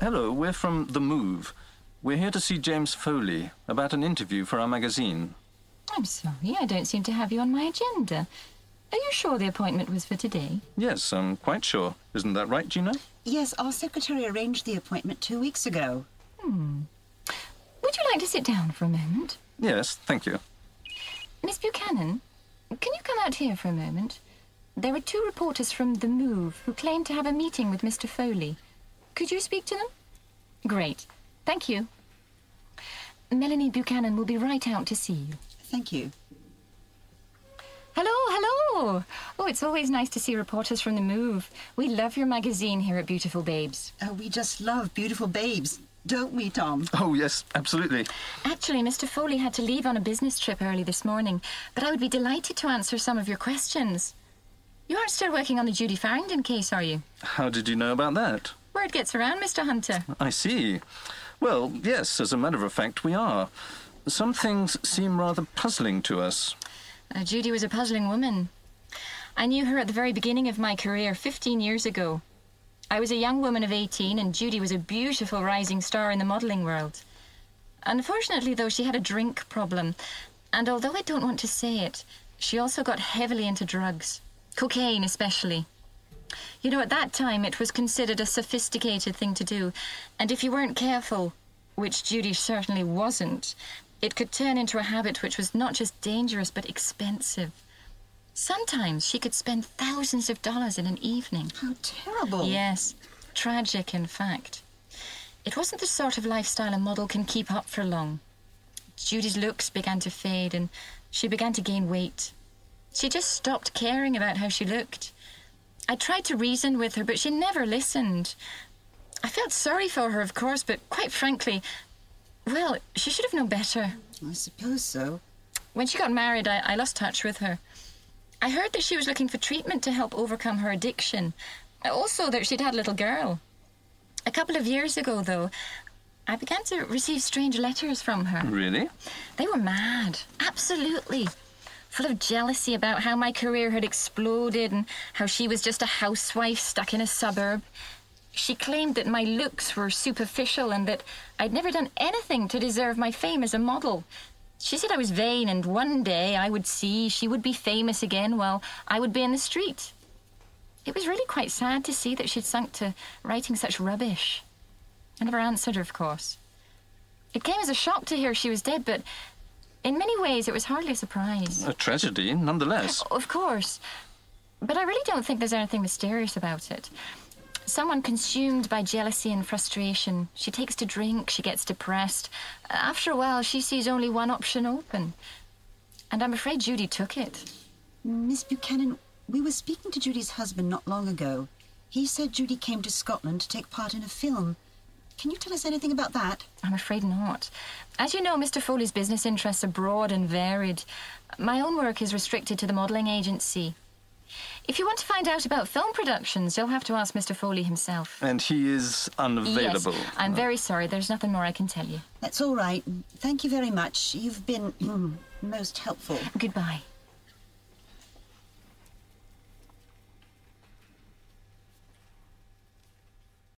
Hello, we're from The Move. We're here to see James Foley about an interview for our magazine. I'm sorry, I don't seem to have you on my agenda. Are you sure the appointment was for today? Yes, I'm quite sure. Isn't that right, Gina? Yes, our secretary arranged the appointment two weeks ago. Hmm. Would you like to sit down for a moment? Yes, thank you. Miss Buchanan, can you come out here for a moment? There are two reporters from The Move who claim to have a meeting with Mr. Foley. Could you speak to them? Great. Thank you. Melanie Buchanan will be right out to see you. Thank you. Hello, hello. Oh, it's always nice to see reporters from The Move. We love your magazine here at Beautiful Babes. Oh, we just love beautiful babes, don't we, Tom? Oh, yes, absolutely. Actually, Mr. Foley had to leave on a business trip early this morning, but I would be delighted to answer some of your questions. You aren't still working on the Judy Farrington case, are you? How did you know about that? Word gets around, Mr. Hunter. I see. Well, yes, as a matter of fact, we are. Some things seem rather puzzling to us. Uh, Judy was a puzzling woman. I knew her at the very beginning of my career, 15 years ago. I was a young woman of 18, and Judy was a beautiful rising star in the modelling world. Unfortunately, though, she had a drink problem, and although I don't want to say it, she also got heavily into drugs, cocaine especially. You know, at that time, it was considered a sophisticated thing to do, and if you weren't careful, which Judy certainly wasn't, it could turn into a habit which was not just dangerous but expensive. Sometimes she could spend thousands of dollars in an evening. How terrible. Yes, tragic, in fact. It wasn't the sort of lifestyle a model can keep up for long. Judy's looks began to fade and she began to gain weight. She just stopped caring about how she looked. I tried to reason with her, but she never listened. I felt sorry for her, of course, but quite frankly, well, she should have known better. I suppose so. When she got married, I, I lost touch with her. I heard that she was looking for treatment to help overcome her addiction. Also, that she'd had a little girl. A couple of years ago, though, I began to receive strange letters from her. Really? They were mad. Absolutely. Full of jealousy about how my career had exploded and how she was just a housewife stuck in a suburb. She claimed that my looks were superficial and that I'd never done anything to deserve my fame as a model. She said I was vain and one day I would see she would be famous again while I would be in the street. It was really quite sad to see that she'd sunk to writing such rubbish. I never answered her, of course. It came as a shock to hear she was dead, but in many ways it was hardly a surprise. A tragedy, nonetheless. Of course. But I really don't think there's anything mysterious about it. Someone consumed by jealousy and frustration. She takes to drink, she gets depressed. After a while, she sees only one option open. And I'm afraid Judy took it. Miss Buchanan, we were speaking to Judy's husband not long ago. He said Judy came to Scotland to take part in a film. Can you tell us anything about that? I'm afraid not. As you know, Mr. Foley's business interests are broad and varied. My own work is restricted to the modelling agency. If you want to find out about film productions, you'll have to ask Mr. Foley himself. And he is unavailable. Yes, I'm very sorry. There's nothing more I can tell you. That's all right. Thank you very much. You've been most helpful. Goodbye.